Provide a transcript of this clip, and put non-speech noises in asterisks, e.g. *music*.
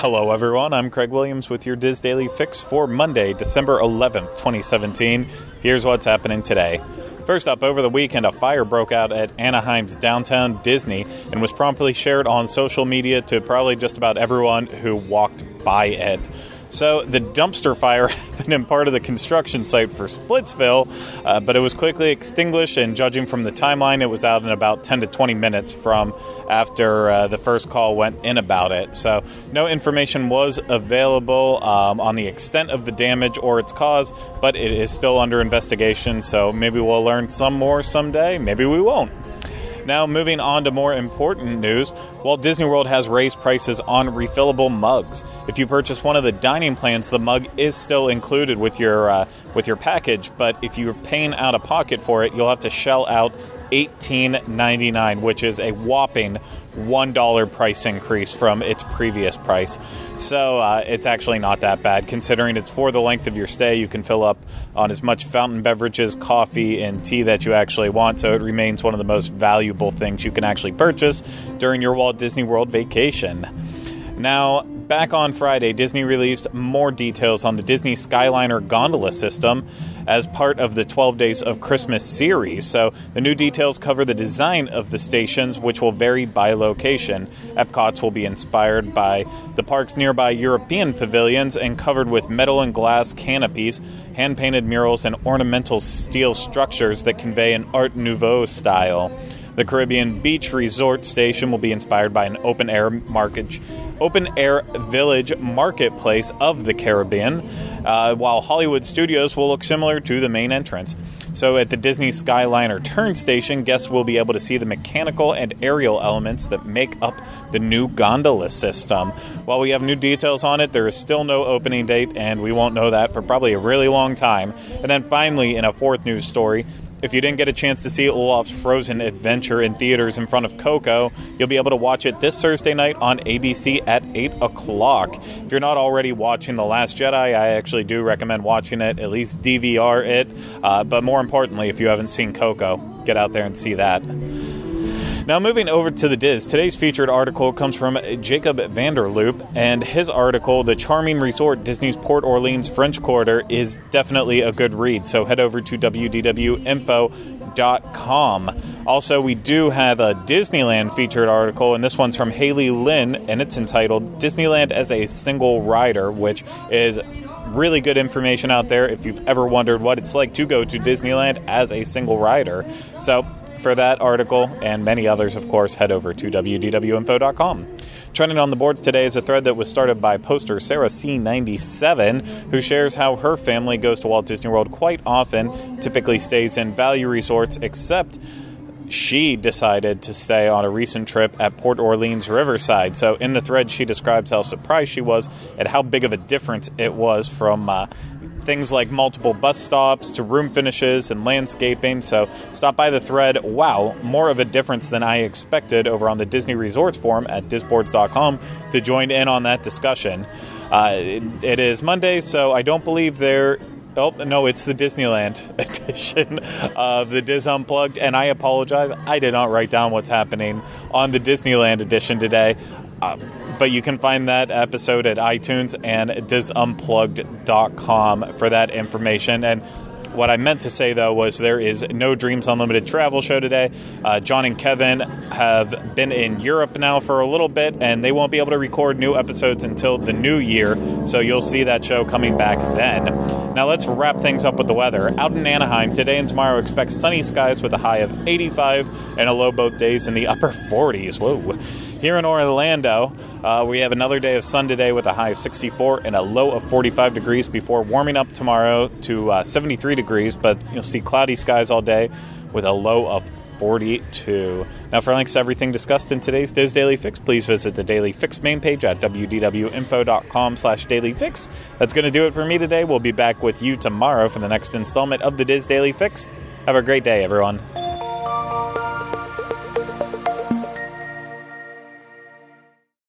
Hello, everyone. I'm Craig Williams with your DIS Daily Fix for Monday, December 11th, 2017. Here's what's happening today. First up, over the weekend, a fire broke out at Anaheim's downtown Disney and was promptly shared on social media to probably just about everyone who walked by it. So the dumpster fire *laughs* happened in part of the construction site for Splitsville, uh, but it was quickly extinguished. And judging from the timeline, it was out in about 10 to 20 minutes from after uh, the first call went in about it. So no information was available um, on the extent of the damage or its cause, but it is still under investigation. So maybe we'll learn some more someday. Maybe we won't. Now, moving on to more important news, Walt Disney World has raised prices on refillable mugs. If you purchase one of the dining plans, the mug is still included with your uh, with your package, but if you're paying out of pocket for it, you'll have to shell out $18.99, which is a whopping $1 price increase from its previous price. So uh, it's actually not that bad considering it's for the length of your stay. You can fill up on as much fountain beverages, coffee, and tea that you actually want. So it remains one of the most valuable things you can actually purchase during your Walt Disney World vacation. Now, back on Friday, Disney released more details on the Disney Skyliner gondola system as part of the 12 Days of Christmas series. So, the new details cover the design of the stations, which will vary by location. Epcot's will be inspired by the park's nearby European pavilions and covered with metal and glass canopies, hand painted murals, and ornamental steel structures that convey an Art Nouveau style. The Caribbean Beach Resort Station will be inspired by an open air market, open air village marketplace of the Caribbean, uh, while Hollywood Studios will look similar to the main entrance. So, at the Disney Skyliner turn station, guests will be able to see the mechanical and aerial elements that make up the new gondola system. While we have new details on it, there is still no opening date, and we won't know that for probably a really long time. And then finally, in a fourth news story, if you didn't get a chance to see Olaf's Frozen Adventure in theaters in front of Coco, you'll be able to watch it this Thursday night on ABC at 8 o'clock. If you're not already watching The Last Jedi, I actually do recommend watching it, at least DVR it. Uh, but more importantly, if you haven't seen Coco, get out there and see that. Now, moving over to the DIS, today's featured article comes from Jacob Vanderloop, and his article, The Charming Resort Disney's Port Orleans French Quarter, is definitely a good read. So head over to wdwinfo.com. Also, we do have a Disneyland featured article, and this one's from Haley Lynn, and it's entitled Disneyland as a Single Rider, which is really good information out there if you've ever wondered what it's like to go to Disneyland as a single rider. So, for that article and many others, of course, head over to wdwinfo.com. Trending on the boards today is a thread that was started by poster Sarah C97, who shares how her family goes to Walt Disney World quite often, typically stays in value resorts, except she decided to stay on a recent trip at Port Orleans Riverside. So, in the thread, she describes how surprised she was at how big of a difference it was from uh, things like multiple bus stops to room finishes and landscaping. So stop by the thread. Wow, more of a difference than I expected over on the Disney Resorts forum at disboards.com to join in on that discussion. Uh, it, it is Monday, so I don't believe there Oh, no, it's the Disneyland *laughs* edition of the DIS Unplugged, and I apologize. I did not write down what's happening on the Disneyland edition today. Uh, but you can find that episode at iTunes and disunplugged.com for that information. And what I meant to say though was there is no Dreams Unlimited travel show today. Uh, John and Kevin have been in Europe now for a little bit, and they won't be able to record new episodes until the new year. So you'll see that show coming back then. Now let's wrap things up with the weather. Out in Anaheim today and tomorrow, expect sunny skies with a high of 85 and a low both days in the upper 40s. Whoa. Here in Orlando, uh, we have another day of sun today with a high of 64 and a low of 45 degrees before warming up tomorrow to uh, 73 degrees, but you'll see cloudy skies all day with a low of 42. Now, for links to everything discussed in today's DIS Daily Fix, please visit the Daily Fix main page at wdwinfo.com slash dailyfix. That's going to do it for me today. We'll be back with you tomorrow for the next installment of the DIS Daily Fix. Have a great day, everyone.